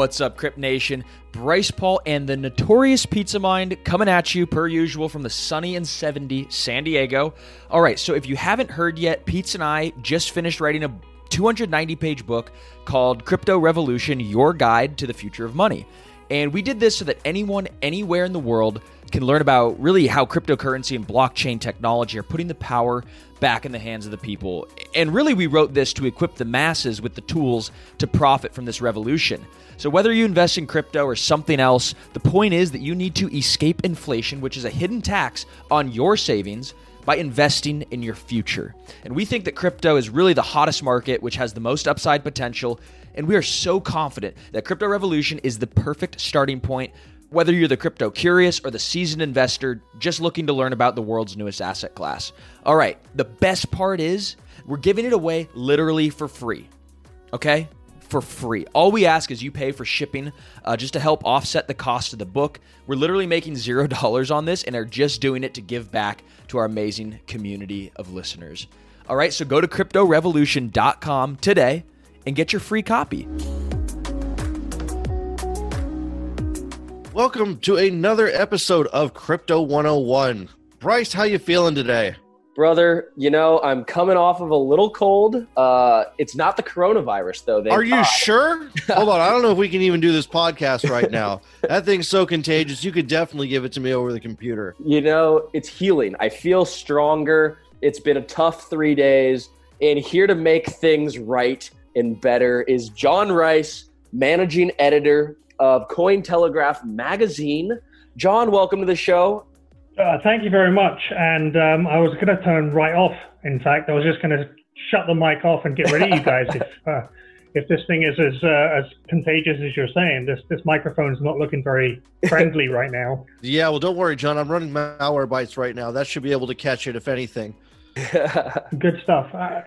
What's up, Crypt Nation? Bryce Paul and the Notorious Pizza Mind coming at you, per usual, from the sunny and 70 San Diego. All right, so if you haven't heard yet, Pete and I just finished writing a 290 page book called Crypto Revolution Your Guide to the Future of Money. And we did this so that anyone, anywhere in the world, can learn about really how cryptocurrency and blockchain technology are putting the power back in the hands of the people. And really, we wrote this to equip the masses with the tools to profit from this revolution. So, whether you invest in crypto or something else, the point is that you need to escape inflation, which is a hidden tax on your savings by investing in your future. And we think that crypto is really the hottest market, which has the most upside potential. And we are so confident that Crypto Revolution is the perfect starting point, whether you're the crypto curious or the seasoned investor just looking to learn about the world's newest asset class. All right, the best part is we're giving it away literally for free. Okay? For free. All we ask is you pay for shipping uh, just to help offset the cost of the book. We're literally making zero dollars on this and are just doing it to give back to our amazing community of listeners. All right, so go to cryptorevolution.com today and get your free copy. Welcome to another episode of Crypto 101. Bryce, how you feeling today? Brother, you know, I'm coming off of a little cold. Uh, it's not the coronavirus, though. Are you sure? Hold on. I don't know if we can even do this podcast right now. that thing's so contagious. You could definitely give it to me over the computer. You know, it's healing. I feel stronger. It's been a tough three days. And here to make things right and better is John Rice, managing editor of Cointelegraph magazine. John, welcome to the show. Uh, thank you very much. And um, I was going to turn right off. In fact, I was just going to shut the mic off and get rid of you guys if uh, if this thing is as uh, as contagious as you're saying. This this microphone's not looking very friendly right now. Yeah, well, don't worry, John. I'm running malware Malwarebytes right now. That should be able to catch it if anything. Good stuff. Uh,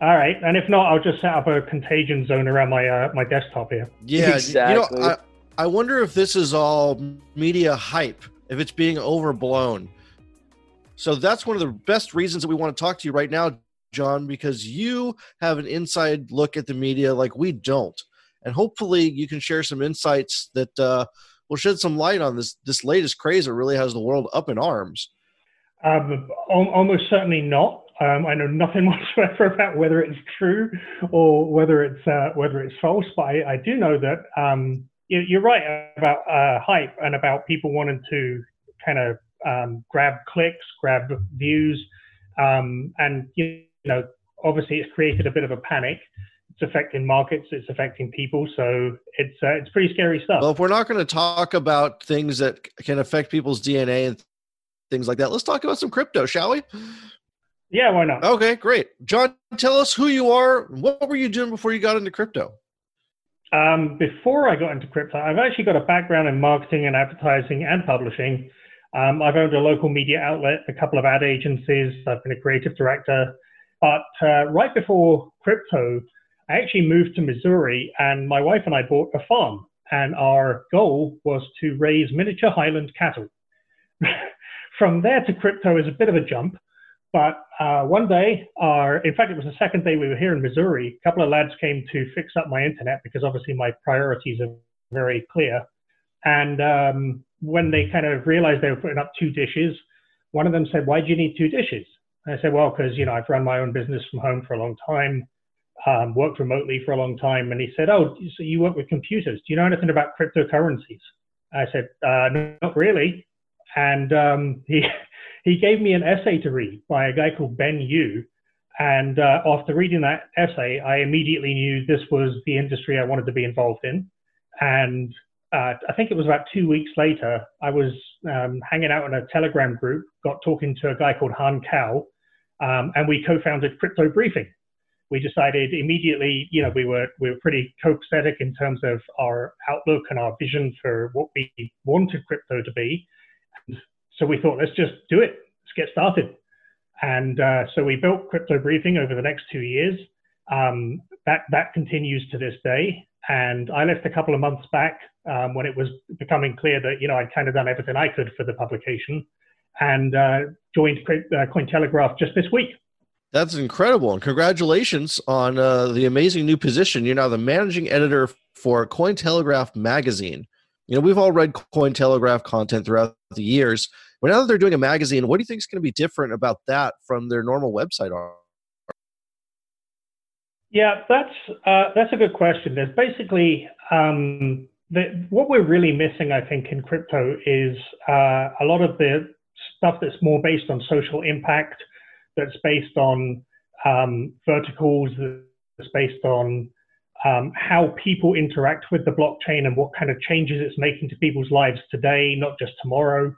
all right, and if not, I'll just set up a contagion zone around my uh, my desktop here. Yeah, exactly. You know, I, I wonder if this is all media hype if it's being overblown. So that's one of the best reasons that we want to talk to you right now, John, because you have an inside look at the media like we don't. And hopefully you can share some insights that uh, will shed some light on this this latest craze that really has the world up in arms. Um, almost certainly not. Um, I know nothing whatsoever about whether it's true or whether it's uh, whether it's false, but I, I do know that um, you're right about uh, hype and about people wanting to kind of um, grab clicks, grab views, um, and you know, obviously, it's created a bit of a panic. It's affecting markets, it's affecting people, so it's uh, it's pretty scary stuff. Well, if we're not going to talk about things that can affect people's DNA and things like that, let's talk about some crypto, shall we? Yeah, why not? Okay, great. John, tell us who you are. What were you doing before you got into crypto? Um, before I got into crypto, I've actually got a background in marketing and advertising and publishing. Um, I've owned a local media outlet, a couple of ad agencies. I've been a creative director. But uh, right before crypto, I actually moved to Missouri, and my wife and I bought a farm. And our goal was to raise miniature Highland cattle. From there to crypto is a bit of a jump. But uh, one day, our, in fact, it was the second day we were here in Missouri, a couple of lads came to fix up my internet because obviously my priorities are very clear. And um, when they kind of realized they were putting up two dishes, one of them said, Why do you need two dishes? And I said, Well, because, you know, I've run my own business from home for a long time, um, worked remotely for a long time. And he said, Oh, so you work with computers. Do you know anything about cryptocurrencies? I said, uh, Not really. And um, he, he gave me an essay to read by a guy called Ben Yu. And uh, after reading that essay, I immediately knew this was the industry I wanted to be involved in. And uh, I think it was about two weeks later, I was um, hanging out in a Telegram group, got talking to a guy called Han Kao, um, and we co-founded Crypto Briefing. We decided immediately, you know, we were we were pretty copacetic in terms of our outlook and our vision for what we wanted crypto to be. So we thought, let's just do it. Let's get started. And uh, so we built Crypto Briefing over the next two years. Um, that that continues to this day. And I left a couple of months back um, when it was becoming clear that you know I'd kind of done everything I could for the publication, and uh, joined uh, Cointelegraph just this week. That's incredible, and congratulations on uh, the amazing new position. You're now the managing editor for Cointelegraph magazine. You know, we've all read Cointelegraph content throughout the years, but now that they're doing a magazine, what do you think is going to be different about that from their normal website? Yeah, that's uh, that's a good question. There's basically um, the, what we're really missing, I think, in crypto is uh, a lot of the stuff that's more based on social impact, that's based on um, verticals, that's based on um, how people interact with the blockchain and what kind of changes it's making to people's lives today, not just tomorrow.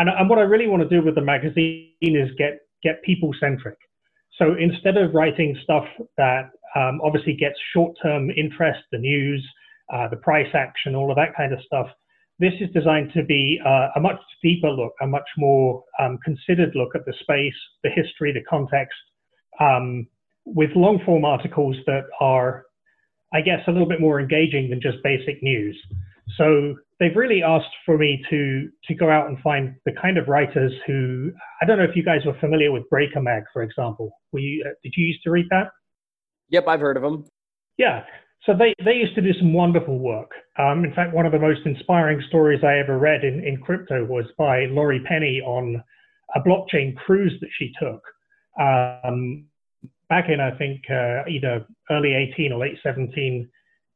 And, and what I really want to do with the magazine is get get people centric. So instead of writing stuff that um, obviously gets short term interest, the news, uh, the price action, all of that kind of stuff. This is designed to be uh, a much deeper look, a much more um, considered look at the space, the history, the context, um, with long form articles that are, I guess, a little bit more engaging than just basic news. So they've really asked for me to to go out and find the kind of writers who I don't know if you guys were familiar with Breaker Mag, for example. Were you, uh, did you used to read that? Yep, I've heard of them. Yeah. So they, they used to do some wonderful work. Um, in fact, one of the most inspiring stories I ever read in, in crypto was by Laurie Penny on a blockchain cruise that she took um, back in, I think, uh, either early 18 or late 17.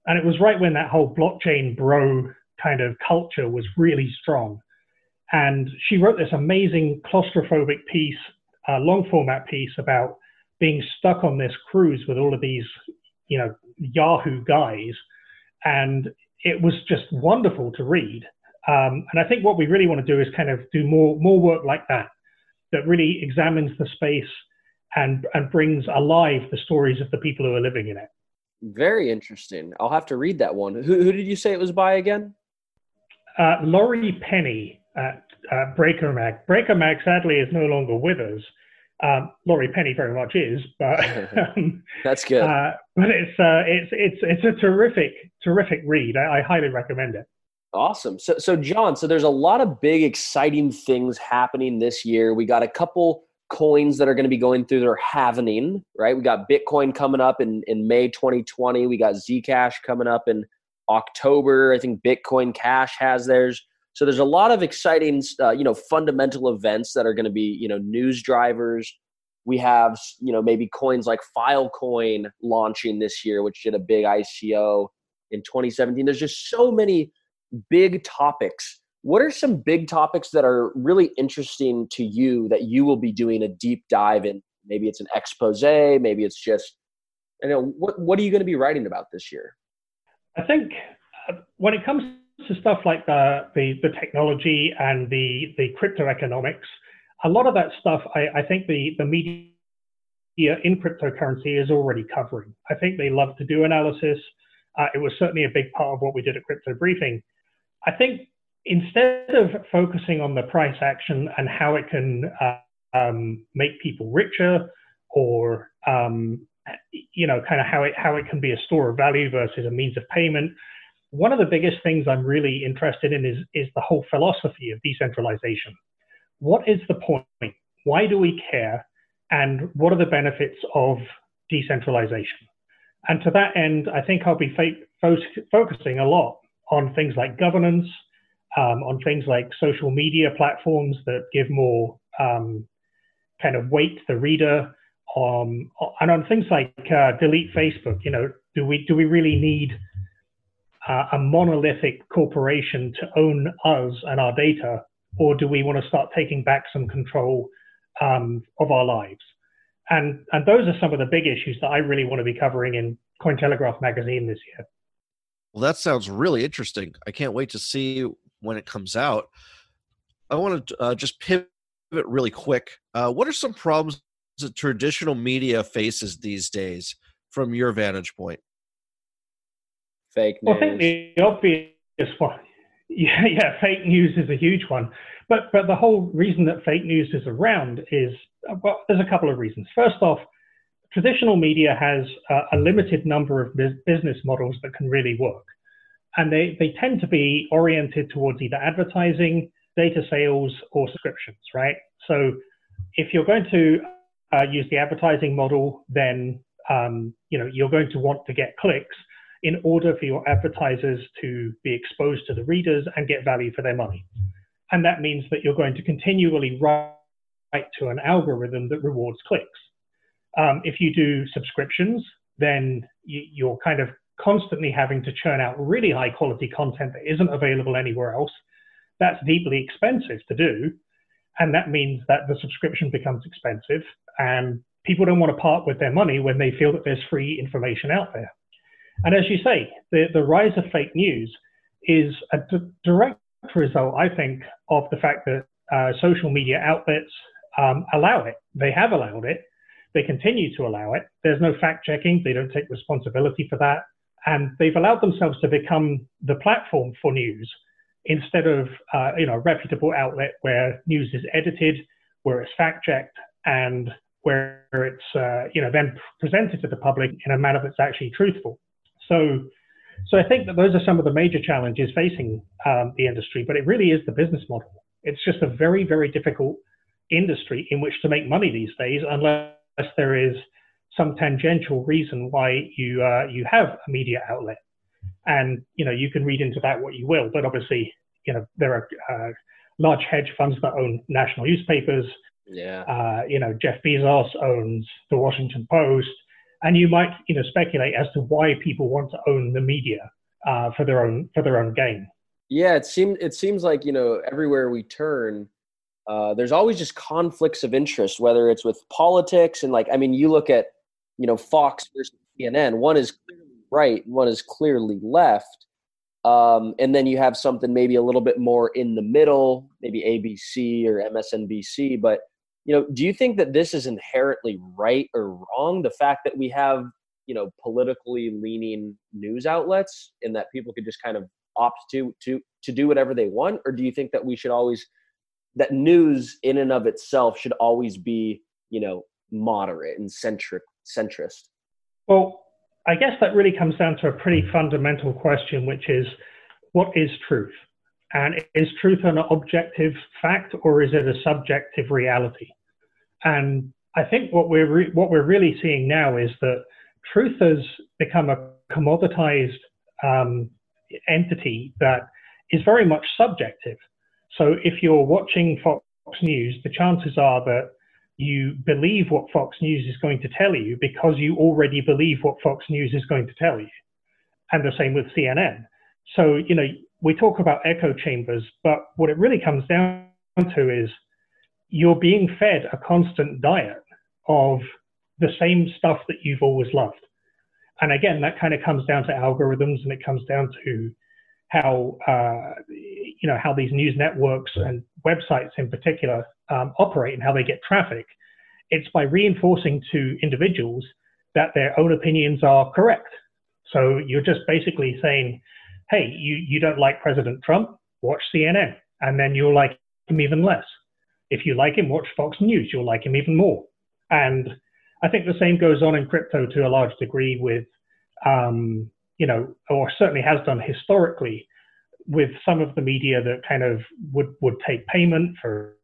And it was right when that whole blockchain bro kind of culture was really strong. And she wrote this amazing claustrophobic piece, uh, long format piece about being stuck on this cruise with all of these, you know, Yahoo guys, and it was just wonderful to read. Um, and I think what we really want to do is kind of do more more work like that, that really examines the space and and brings alive the stories of the people who are living in it. Very interesting. I'll have to read that one. Who, who did you say it was by again? Uh, Laurie Penny at uh, Breaker Mag. Breaker Mag sadly is no longer with us, um, Laurie Penny very much is, but um, that's good. Uh, but it's uh, it's it's it's a terrific terrific read. I, I, highly recommend it. Awesome. So so John, so there's a lot of big exciting things happening this year. We got a couple coins that are going to be going through their halvening, right? We got Bitcoin coming up in in May 2020. We got Zcash coming up in October. I think Bitcoin Cash has theirs. So there's a lot of exciting, uh, you know, fundamental events that are going to be, you know, news drivers. We have, you know, maybe coins like Filecoin launching this year, which did a big ICO in 2017. There's just so many big topics. What are some big topics that are really interesting to you that you will be doing a deep dive in? Maybe it's an expose, maybe it's just, you know, what what are you going to be writing about this year? I think uh, when it comes to stuff like the, the, the technology and the, the crypto economics, a lot of that stuff, I, I think the, the media in cryptocurrency is already covering. I think they love to do analysis. Uh, it was certainly a big part of what we did at Crypto Briefing. I think instead of focusing on the price action and how it can uh, um, make people richer or um, you know kind of how it how it can be a store of value versus a means of payment one of the biggest things I'm really interested in is, is the whole philosophy of decentralization. What is the point? Why do we care? And what are the benefits of decentralization? And to that end, I think I'll be fo- focusing a lot on things like governance, um, on things like social media platforms that give more um, kind of weight to the reader, um, and on things like uh, delete Facebook. You know, do we do we really need uh, a monolithic corporation to own us and our data, or do we want to start taking back some control um, of our lives? And and those are some of the big issues that I really want to be covering in Cointelegraph magazine this year. Well, that sounds really interesting. I can't wait to see when it comes out. I want to uh, just pivot really quick. Uh, what are some problems that traditional media faces these days from your vantage point? fake news. Well, I think the obvious one, yeah, yeah, fake news is a huge one. But but the whole reason that fake news is around is well, there's a couple of reasons. First off, traditional media has a, a limited number of business models that can really work, and they they tend to be oriented towards either advertising, data sales, or subscriptions, right? So if you're going to uh, use the advertising model, then um, you know you're going to want to get clicks in order for your advertisers to be exposed to the readers and get value for their money. And that means that you're going to continually write to an algorithm that rewards clicks. Um, if you do subscriptions, then you, are kind of constantly having to churn out really high quality content that isn't available anywhere else. That's deeply expensive to do. And that means that the subscription becomes expensive and people don't want to part with their money when they feel that there's free information out there. And as you say, the, the rise of fake news is a d- direct result, I think, of the fact that uh, social media outlets um, allow it. They have allowed it. They continue to allow it. There's no fact checking. They don't take responsibility for that. And they've allowed themselves to become the platform for news instead of uh, you know a reputable outlet where news is edited, where it's fact checked, and where it's uh, you know then presented to the public in a manner that's actually truthful. So, so I think that those are some of the major challenges facing um, the industry. But it really is the business model. It's just a very very difficult industry in which to make money these days, unless there is some tangential reason why you uh, you have a media outlet. And you know you can read into that what you will, but obviously you know there are uh, large hedge funds that own national newspapers. Yeah. Uh, you know Jeff Bezos owns the Washington Post, and you might you know speculate as to why people want to own the media uh, for their own for their own gain. Yeah, it seems it seems like you know everywhere we turn, uh, there's always just conflicts of interest, whether it's with politics and like I mean, you look at you know Fox versus CNN. One is clearly right, one is clearly left, um, and then you have something maybe a little bit more in the middle, maybe ABC or MSNBC, but you know do you think that this is inherently right or wrong the fact that we have you know politically leaning news outlets and that people could just kind of opt to to to do whatever they want? Or do you think that we should always that news in and of itself should always be you know moderate and centric centrist well i guess that really comes down to a pretty fundamental question which is what is truth and is truth an objective fact or is it a subjective reality? And I think what we're re- what we're really seeing now is that truth has become a commoditized um, entity that is very much subjective. So if you're watching Fox News, the chances are that you believe what Fox News is going to tell you because you already believe what Fox News is going to tell you. And the same with CNN. So, you know, we talk about echo chambers, but what it really comes down to is you're being fed a constant diet of the same stuff that you've always loved. And again, that kind of comes down to algorithms and it comes down to how, uh, you know, how these news networks and websites in particular um, operate and how they get traffic. It's by reinforcing to individuals that their own opinions are correct. So you're just basically saying, hey, you, you don't like President Trump, watch CNN, and then you'll like him even less. If you like him, watch Fox News, you'll like him even more. And I think the same goes on in crypto to a large degree with, um, you know, or certainly has done historically with some of the media that kind of would, would take payment for,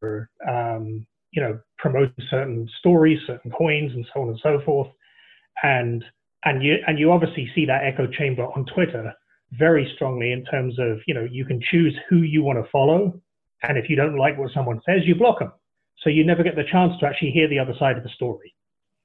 for um, you know, promote certain stories, certain coins, and so on and so forth. And and you and you obviously see that echo chamber on Twitter very strongly in terms of you know you can choose who you want to follow, and if you don't like what someone says, you block them. So you never get the chance to actually hear the other side of the story.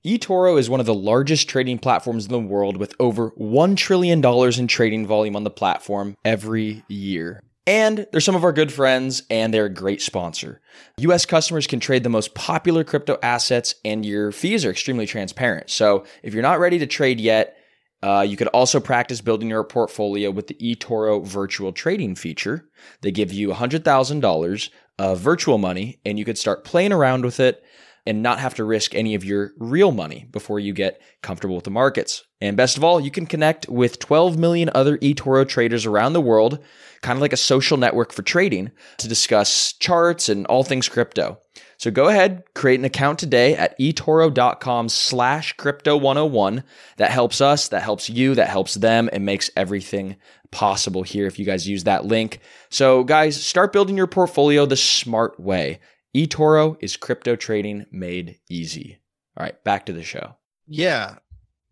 eToro is one of the largest trading platforms in the world with over $1 trillion in trading volume on the platform every year. And they're some of our good friends, and they're a great sponsor. US customers can trade the most popular crypto assets, and your fees are extremely transparent. So if you're not ready to trade yet, uh, you could also practice building your portfolio with the eToro virtual trading feature. They give you $100,000 of virtual money, and you could start playing around with it and not have to risk any of your real money before you get comfortable with the markets. And best of all, you can connect with 12 million other eToro traders around the world kind of like a social network for trading to discuss charts and all things crypto. So go ahead, create an account today at etoro.com slash crypto 101. That helps us, that helps you, that helps them, and makes everything possible here if you guys use that link. So guys, start building your portfolio the smart way. eToro is crypto trading made easy. All right, back to the show. Yeah.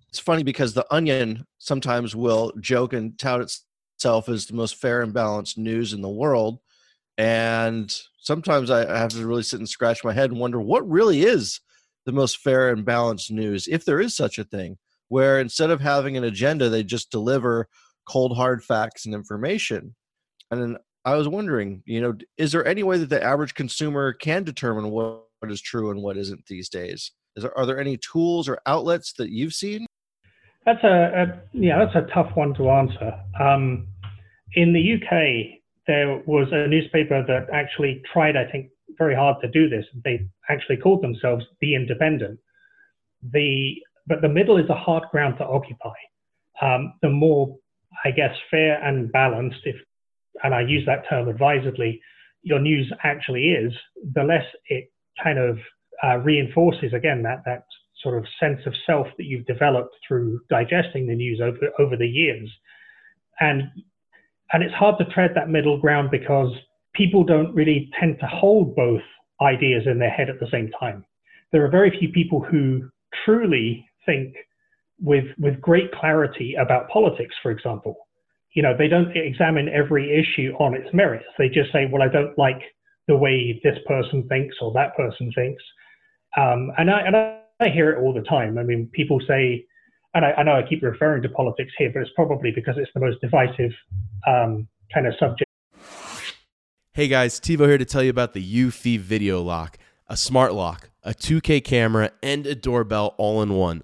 It's funny because the Onion sometimes will joke and tout itself as the most fair and balanced news in the world. And sometimes I have to really sit and scratch my head and wonder what really is the most fair and balanced news, if there is such a thing, where instead of having an agenda, they just deliver cold, hard facts and information. And then I was wondering, you know, is there any way that the average consumer can determine what is true and what isn't these days? Is there, are there any tools or outlets that you've seen? That's a, a yeah, that's a tough one to answer. Um, in the UK, there was a newspaper that actually tried, I think, very hard to do this. They actually called themselves The Independent. The but the middle is a hard ground to occupy. Um, the more, I guess, fair and balanced, if and I use that term advisedly, your news actually is, the less it kind of uh, reinforces again that that sort of sense of self that you've developed through digesting the news over over the years, and and it's hard to tread that middle ground because people don't really tend to hold both ideas in their head at the same time. There are very few people who truly think with with great clarity about politics, for example you know, they don't examine every issue on its merits. They just say, well, I don't like the way this person thinks or that person thinks. Um, and, I, and I hear it all the time. I mean, people say, and I, I, know I keep referring to politics here, but it's probably because it's the most divisive um, kind of subject. Hey guys, TiVo here to tell you about the Eufy Video Lock, a smart lock, a 2K camera, and a doorbell all in one.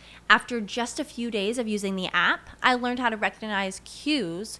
After just a few days of using the app, I learned how to recognize cues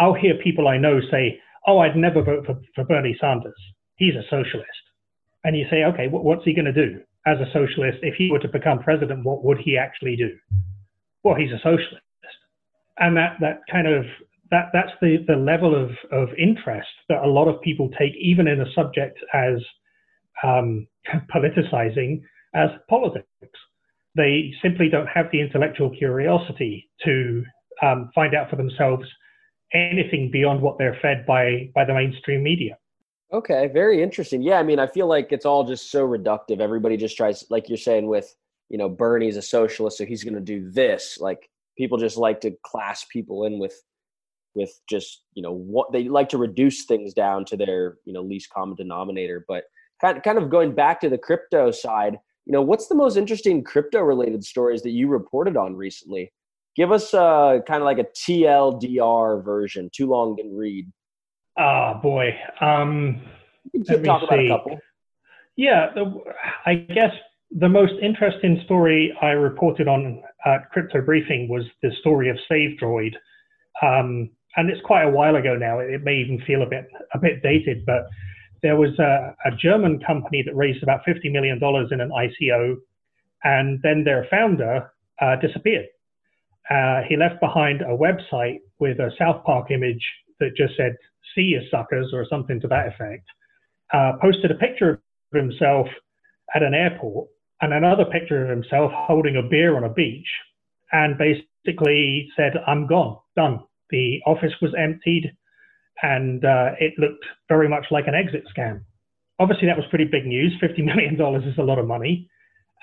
I'll hear people I know say, Oh, I'd never vote for, for Bernie Sanders. He's a socialist. And you say, Okay, what's he going to do? as a socialist, if he were to become president, what would he actually do? Well, he's a socialist, and that that kind of that that's the the level of of interest that a lot of people take, even in a subject as um, politicizing as politics. They simply don't have the intellectual curiosity to um, find out for themselves anything beyond what they're fed by by the mainstream media. Okay, very interesting. Yeah, I mean, I feel like it's all just so reductive. Everybody just tries, like you're saying, with you know, Bernie's a socialist, so he's going to do this. Like people just like to class people in with with just you know what they like to reduce things down to their you know least common denominator. But kind kind of going back to the crypto side, you know, what's the most interesting crypto related stories that you reported on recently? Give us uh, kind of like a TLDR version. Too long didn't read. Ah, oh, boy. Um, you can talk about a couple. Yeah, the, I guess the most interesting story I reported on at Crypto Briefing was the story of SaveDroid. Um, and it's quite a while ago now. It may even feel a bit a bit dated, but there was a, a German company that raised about fifty million dollars in an ICO, and then their founder uh, disappeared. Uh, he left behind a website with a South Park image that just said "See you suckers" or something to that effect. Uh, posted a picture of himself at an airport and another picture of himself holding a beer on a beach, and basically said, "I'm gone, done." The office was emptied, and uh, it looked very much like an exit scam. Obviously, that was pretty big news. $50 million is a lot of money.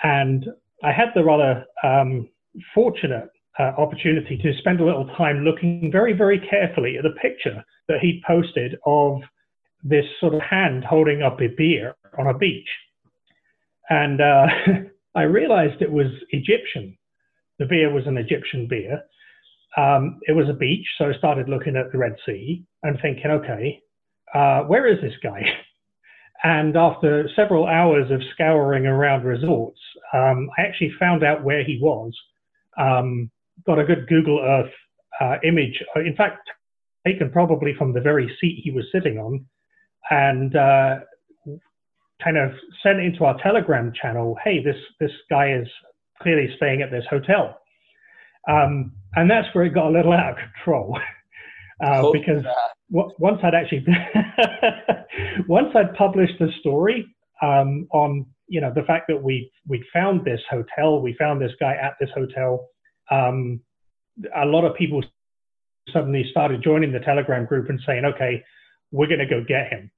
And I had the rather um, fortunate uh, opportunity to spend a little time looking very, very carefully at the picture that he posted of this sort of hand holding up a beer on a beach. And uh, I realized it was Egyptian. The beer was an Egyptian beer. Um, it was a beach, so I started looking at the Red Sea and thinking, okay, uh, where is this guy? And after several hours of scouring around resorts, um, I actually found out where he was. Um, got a good Google Earth uh, image, uh, in fact, taken probably from the very seat he was sitting on, and uh, kind of sent into our Telegram channel, "Hey, this this guy is clearly staying at this hotel." Um, and that's where it got a little out of control. Uh, because w- once I'd actually once I'd published the story um, on you know the fact that we we found this hotel, we found this guy at this hotel. Um, a lot of people suddenly started joining the Telegram group and saying, "Okay, we're going to go get him."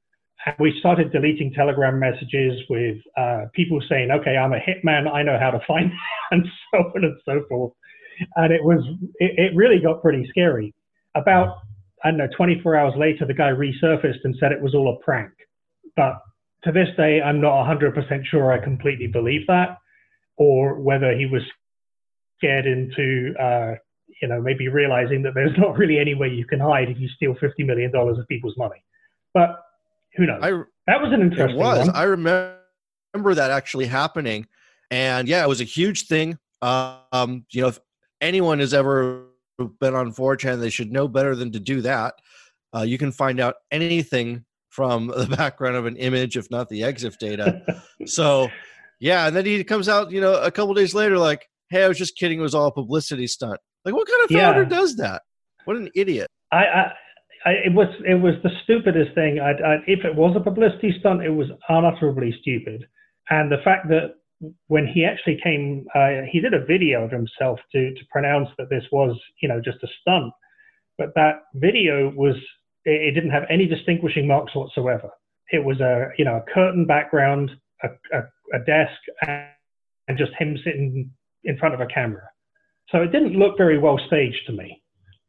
And we started deleting Telegram messages with uh, people saying, "Okay, I'm a hitman. I know how to find," him, and so on and so forth and it was it, it really got pretty scary. About I don't know, 24 hours later, the guy resurfaced and said it was all a prank. But to this day, I'm not 100% sure I completely believe that, or whether he was scared into, uh, you know, maybe realizing that there's not really any way you can hide if you steal 50 million dollars of people's money. But who knows? I, that was an interesting. It was. One. I remember that actually happening, and yeah, it was a huge thing. Um, you know, if anyone has ever been on 4chan, they should know better than to do that. Uh, you can find out anything from the background of an image, if not the EXIF data. so, yeah, and then he comes out, you know, a couple days later, like, "Hey, I was just kidding. It was all a publicity stunt." Like, what kind of founder yeah. does that? What an idiot! I, I, I, it was it was the stupidest thing. I, I, if it was a publicity stunt, it was unutterably stupid. And the fact that when he actually came, uh, he did a video of himself to to pronounce that this was, you know, just a stunt. But that video was, it, it didn't have any distinguishing marks whatsoever. It was a, you know, a curtain background, a, a, a desk, and, and just him sitting in front of a camera. So it didn't look very well staged to me.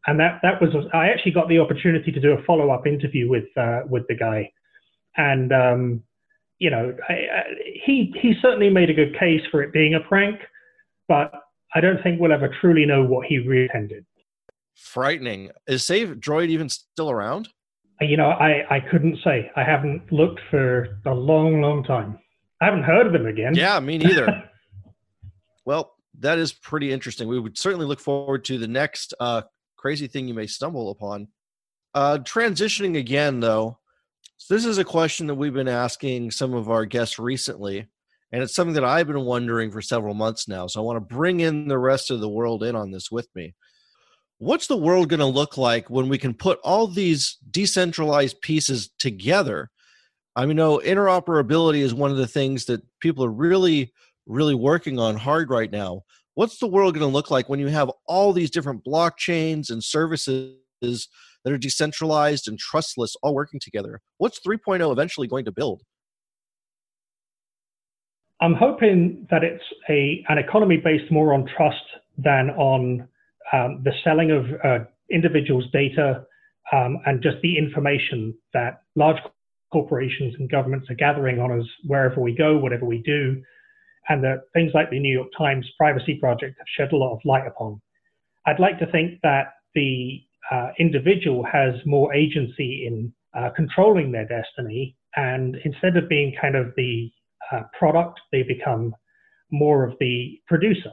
And that that was, I actually got the opportunity to do a follow up interview with uh, with the guy, and um, you know, I, I, he he certainly made a good case for it being a prank, but I don't think we'll ever truly know what he really intended. Frightening. Is SaveDroid even still around? You know, I, I couldn't say. I haven't looked for a long, long time. I haven't heard of him again. Yeah, me neither. well, that is pretty interesting. We would certainly look forward to the next uh, crazy thing you may stumble upon. Uh, transitioning again, though, so this is a question that we've been asking some of our guests recently, And it's something that I've been wondering for several months now. So I want to bring in the rest of the world in on this with me. What's the world going to look like when we can put all these decentralized pieces together? I mean, no, interoperability is one of the things that people are really, really working on hard right now. What's the world going to look like when you have all these different blockchains and services that are decentralized and trustless all working together? What's 3.0 eventually going to build? I'm hoping that it's a an economy based more on trust than on um, the selling of uh, individuals' data um, and just the information that large corporations and governments are gathering on us wherever we go, whatever we do, and that things like the New York Times Privacy Project have shed a lot of light upon. I'd like to think that the uh, individual has more agency in uh, controlling their destiny, and instead of being kind of the uh, product, they become more of the producer.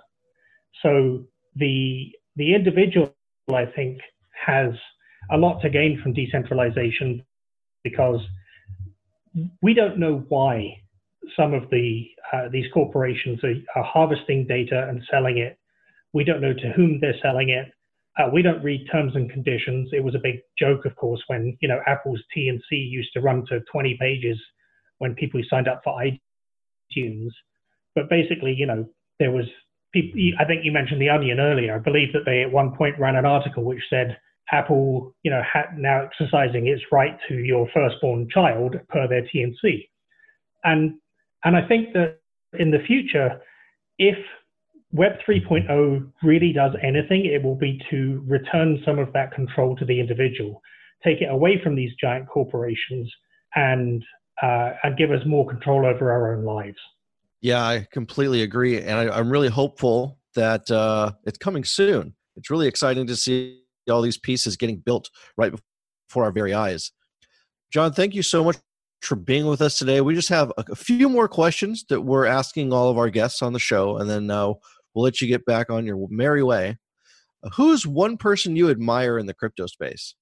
So the the individual, I think, has a lot to gain from decentralization because we don't know why some of the uh, these corporations are, are, harvesting data and selling it. We don't know to whom they're selling it. Uh, we don't read terms and conditions. It was a big joke, of course, when you know Apple's T and C used to run to 20 pages when people signed up for iTunes. But basically, you know, there was people. I think you mentioned the Onion earlier. I believe that they at one point ran an article which said Apple, you know, now exercising its right to your firstborn child per their T and C, and and I think that in the future, if Web 3.0 really does anything, it will be to return some of that control to the individual, take it away from these giant corporations, and uh, and give us more control over our own lives. Yeah, I completely agree, and I, am really hopeful that uh, it's coming soon. It's really exciting to see all these pieces getting built right before our very eyes. John, thank you so much for being with us today. We just have a, few more questions that we're asking all of our guests on the show, and then uh, we'll let you get back on your merry way. Uh, who's one person you admire in the crypto space?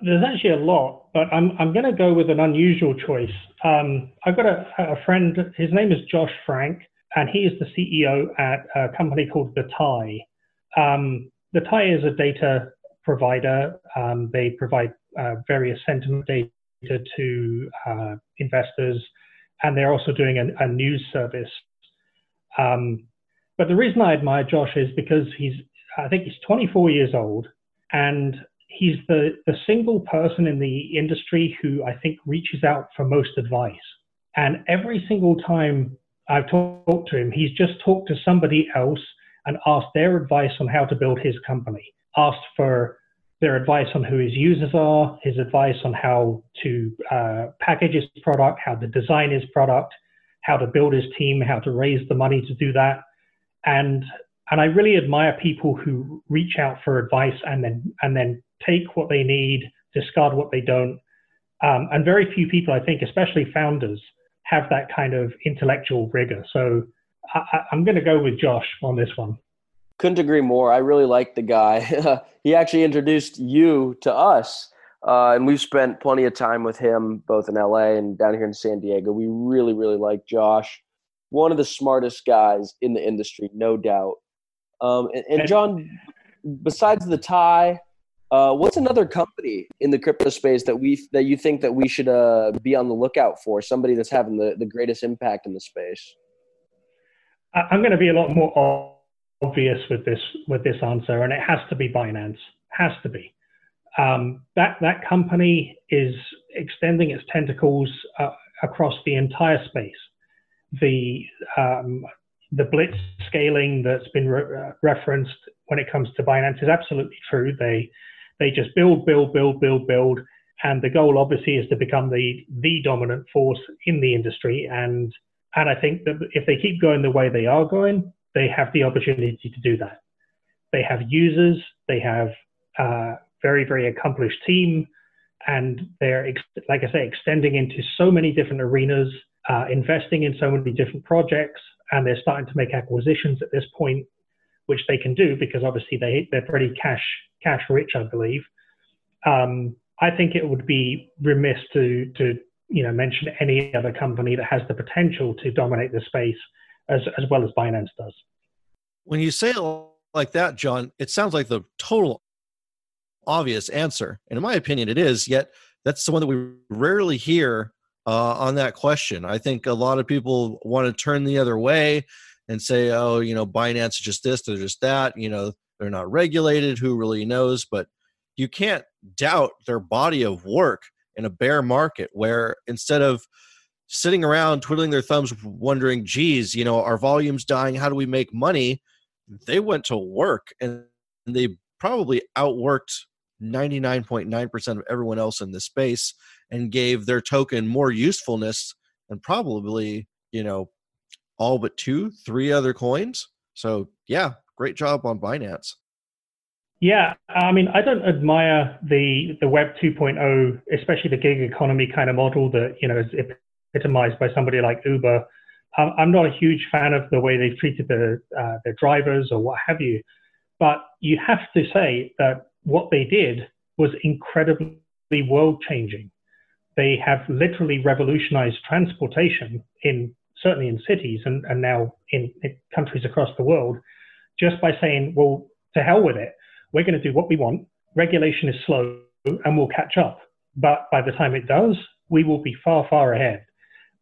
There's actually a lot, but I'm I'm going to go with an unusual choice. Um, I've got a, a friend. His name is Josh Frank, and he is the CEO at a company called The Tie. Um, the Tie is a data provider. Um, they provide uh, various sentiment data to uh, investors, and they're also doing a, a news service. Um, but the reason I admire Josh is because he's, I think he's 24 years old, and he's the, the single person in the industry who I think reaches out for most advice. And every single time I've talked to him, he's just talked to somebody else and asked their advice on how to build his company, asked for their advice on who his users are, his advice on how to uh, package his product, how to design his product, how to build his team, how to raise the money to do that. And and I really admire people who reach out for advice and then and then take what they need, discard what they don't. Um, and very few people, I think, especially founders, have that kind of intellectual rigor. So I, I'm going to go with Josh on this one. Couldn't agree more. I really like the guy. he actually introduced you to us, uh, and we've spent plenty of time with him both in LA and down here in San Diego. We really, really like Josh. One of the smartest guys in the industry, no doubt. Um, and, and, John, besides the tie, uh, what's another company in the crypto space that we that you think that we should uh, be on the lookout for? Somebody that's having the, the greatest impact in the space. I'm going to be a lot more obvious with this with this answer, and it has to be Binance. Has to be. Um, that that company is extending its tentacles uh, across the entire space. The um, the blitz scaling that's been re- uh, referenced when it comes to Binance is absolutely true. They they just build, build, build, build, build, and the goal obviously is to become the the dominant force in the industry. And and I think that if they keep going the way they are going, they have the opportunity to do that. They have users, they have a very, very accomplished team, and they're, like I say, extending into so many different arenas, uh, investing in so many different projects, and they're starting to make acquisitions at this point, which they can do because obviously they, they're pretty cash, cash rich, I believe. Um, I think it would be remiss to, to you know mention any other company that has the potential to dominate the space as as well as Binance does. When you say it like that, John, it sounds like the total obvious answer, and in my opinion, it is. Yet that's the one that we rarely hear uh, on that question. I think a lot of people want to turn the other way and say, "Oh, you know, Binance is just this, they're just that." You know, they're not regulated. Who really knows? But you can't doubt their body of work in a bear market where instead of sitting around twiddling their thumbs wondering geez you know our volume's dying. How do we make money? They went to work and they probably outworked 99.9% of everyone else in the space and gave their token more usefulness than probably you know all but two three other coins. So yeah great job on binance. Yeah, I mean, I don't admire the the Web 2.0, especially the gig economy kind of model that you know is epitomized by somebody like Uber. I'm not a huge fan of the way they've treated the uh, their drivers or what have you, but you have to say that what they did was incredibly world changing. They have literally revolutionized transportation in certainly in cities and, and now in, in countries across the world, just by saying, well, to hell with it we're going to do what we want. Regulation is slow and we'll catch up. But by the time it does, we will be far, far ahead.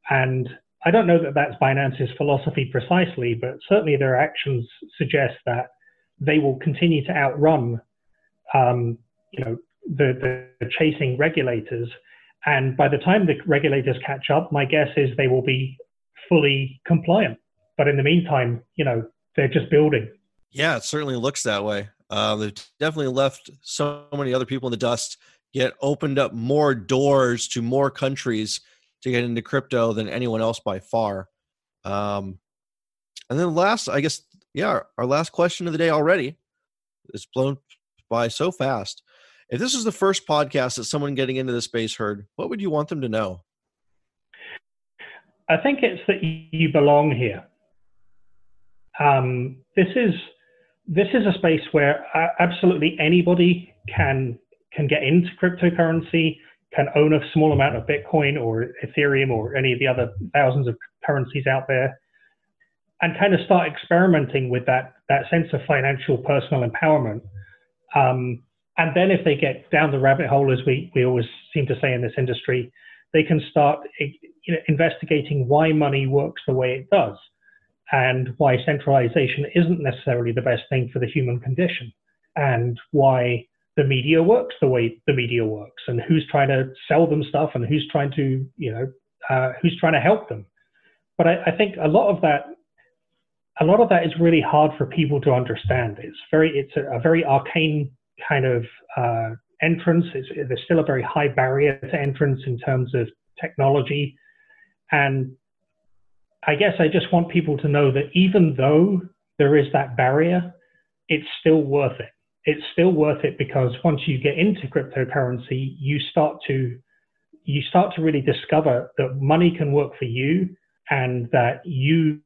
And I don't know that that's Binance's philosophy precisely, but certainly their actions suggest that they will continue to outrun, um, you know, the, the chasing regulators. And by the time the regulators catch up, my guess is they will be fully compliant. But in the meantime, you know, they're just building. Yeah, it certainly looks that way. Uh, they've definitely left so many other people in the dust, yet opened up more doors to more countries to get into crypto than anyone else by far. Um, and then last, I guess, yeah, our last question of the day already is blown by so fast. If this is the first podcast that someone getting into the space heard, what would you want them to know? I think it's that you belong here. Um, this is this is a space where uh, absolutely anybody can can get into cryptocurrency, can own a small amount of Bitcoin or Ethereum or any of the other thousands of currencies out there, and kind of start experimenting with that that sense of financial personal empowerment. Um, and then if they get down the rabbit hole, as we we always seem to say in this industry, they can start you know, investigating why money works the way it does and why centralization isn't necessarily the best thing for the human condition, and why the media works the way the media works, and who's trying to sell them stuff, and who's trying to, you know, uh, who's trying to help them. But I, I, think a lot of that, a lot of that is really hard for people to understand. It's very, it's a, a very arcane kind of uh, entrance. It's, there's still a very high barrier to entrance in terms of technology, and I guess I just want people to know that even though there is that barrier, it's still worth it. It's still worth it because once you get into cryptocurrency, you start to you start to really discover that money can work for you and that you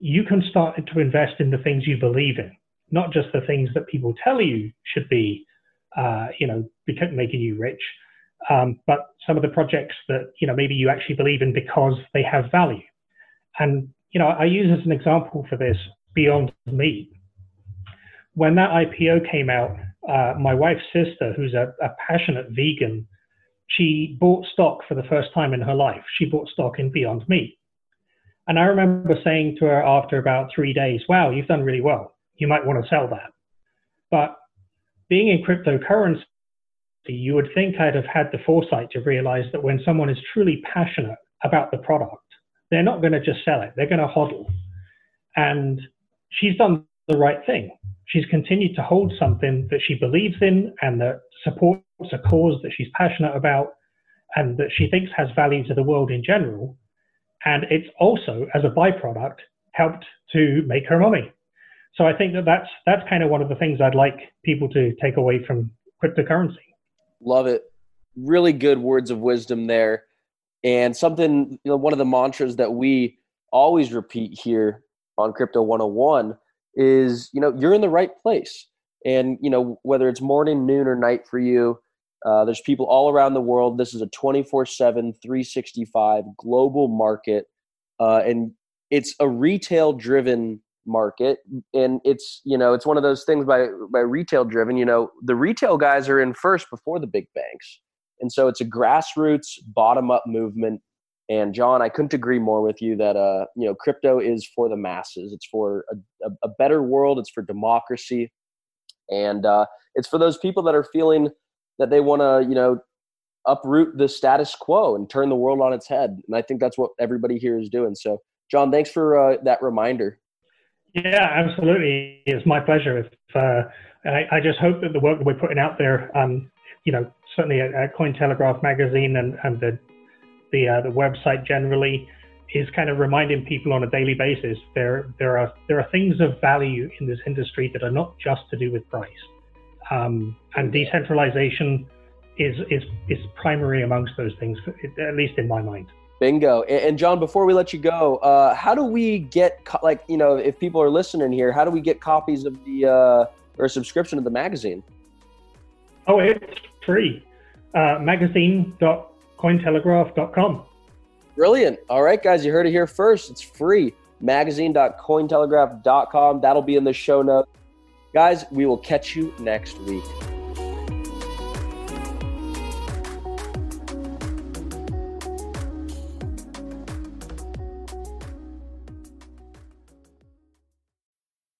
you can start to invest in the things you believe in, not just the things that people tell you should be, uh, you know, making you rich, um, but some of the projects that you know maybe you actually believe in because they have value. And you know, I use as an example for this Beyond Meat. When that IPO came out, uh, my wife's sister, who's a, a passionate vegan, she bought stock for the first time in her life. She bought stock in Beyond Meat. And I remember saying to her after about three days, wow, you've done really well. You might want to sell that. But being in cryptocurrency, you would think I'd have had the foresight to realize that when someone is truly passionate about the product, they're not going to just sell it, they're going to hodl. And she's done the right thing. She's continued to hold something that she believes in and that supports a cause that she's passionate about and that she thinks has value to the world in general. And it's also, as a byproduct, helped to make her money. So I think that that's that's kind of one of the things I'd like people to take away from cryptocurrency. Love it. Really good words of wisdom there. And something, you know, one of the mantras that we always repeat here on Crypto 101 is, you know, you're in the right place. And, you know, whether it's morning, noon, or night for you, Uh, there's people all around the world. This is a 24 7, 365 global market. Uh, and it's a retail driven market. And it's, you know, it's one of those things by, by retail driven, you know, the retail guys are in first before the big banks. And so it's a grassroots bottom up movement. And John, I couldn't agree more with you that, uh, you know, crypto is for the masses. It's for a, a, better world. It's for democracy. And uh, it's for those people that are feeling that they want to, you know, uproot the status quo and turn the world on its head. And I think that's what everybody here is doing. So, John, thanks for uh, that reminder. Yeah, absolutely. It's my pleasure. If, uh, I, I, just hope that the work that we're putting out there, um, you know, certainly at, at Cointelegraph magazine and, and the the, uh, the website generally, is kind of reminding people on a daily basis there there are there are things of value in this industry that are not just to do with price. Um, and decentralization is, is, is primary amongst those things, at least in my mind. Bingo. And John, before we let you go, uh, how do we get co- like you know if people are listening here, how do we get copies of the uh, or a subscription of the magazine? Oh, it's free. Uh, magazine.cointelegraph.com. Brilliant. All right, guys, you heard it here first. It's free. Magazine.cointelegraph.com. That'll be in the show notes. Guys, we will catch you next week.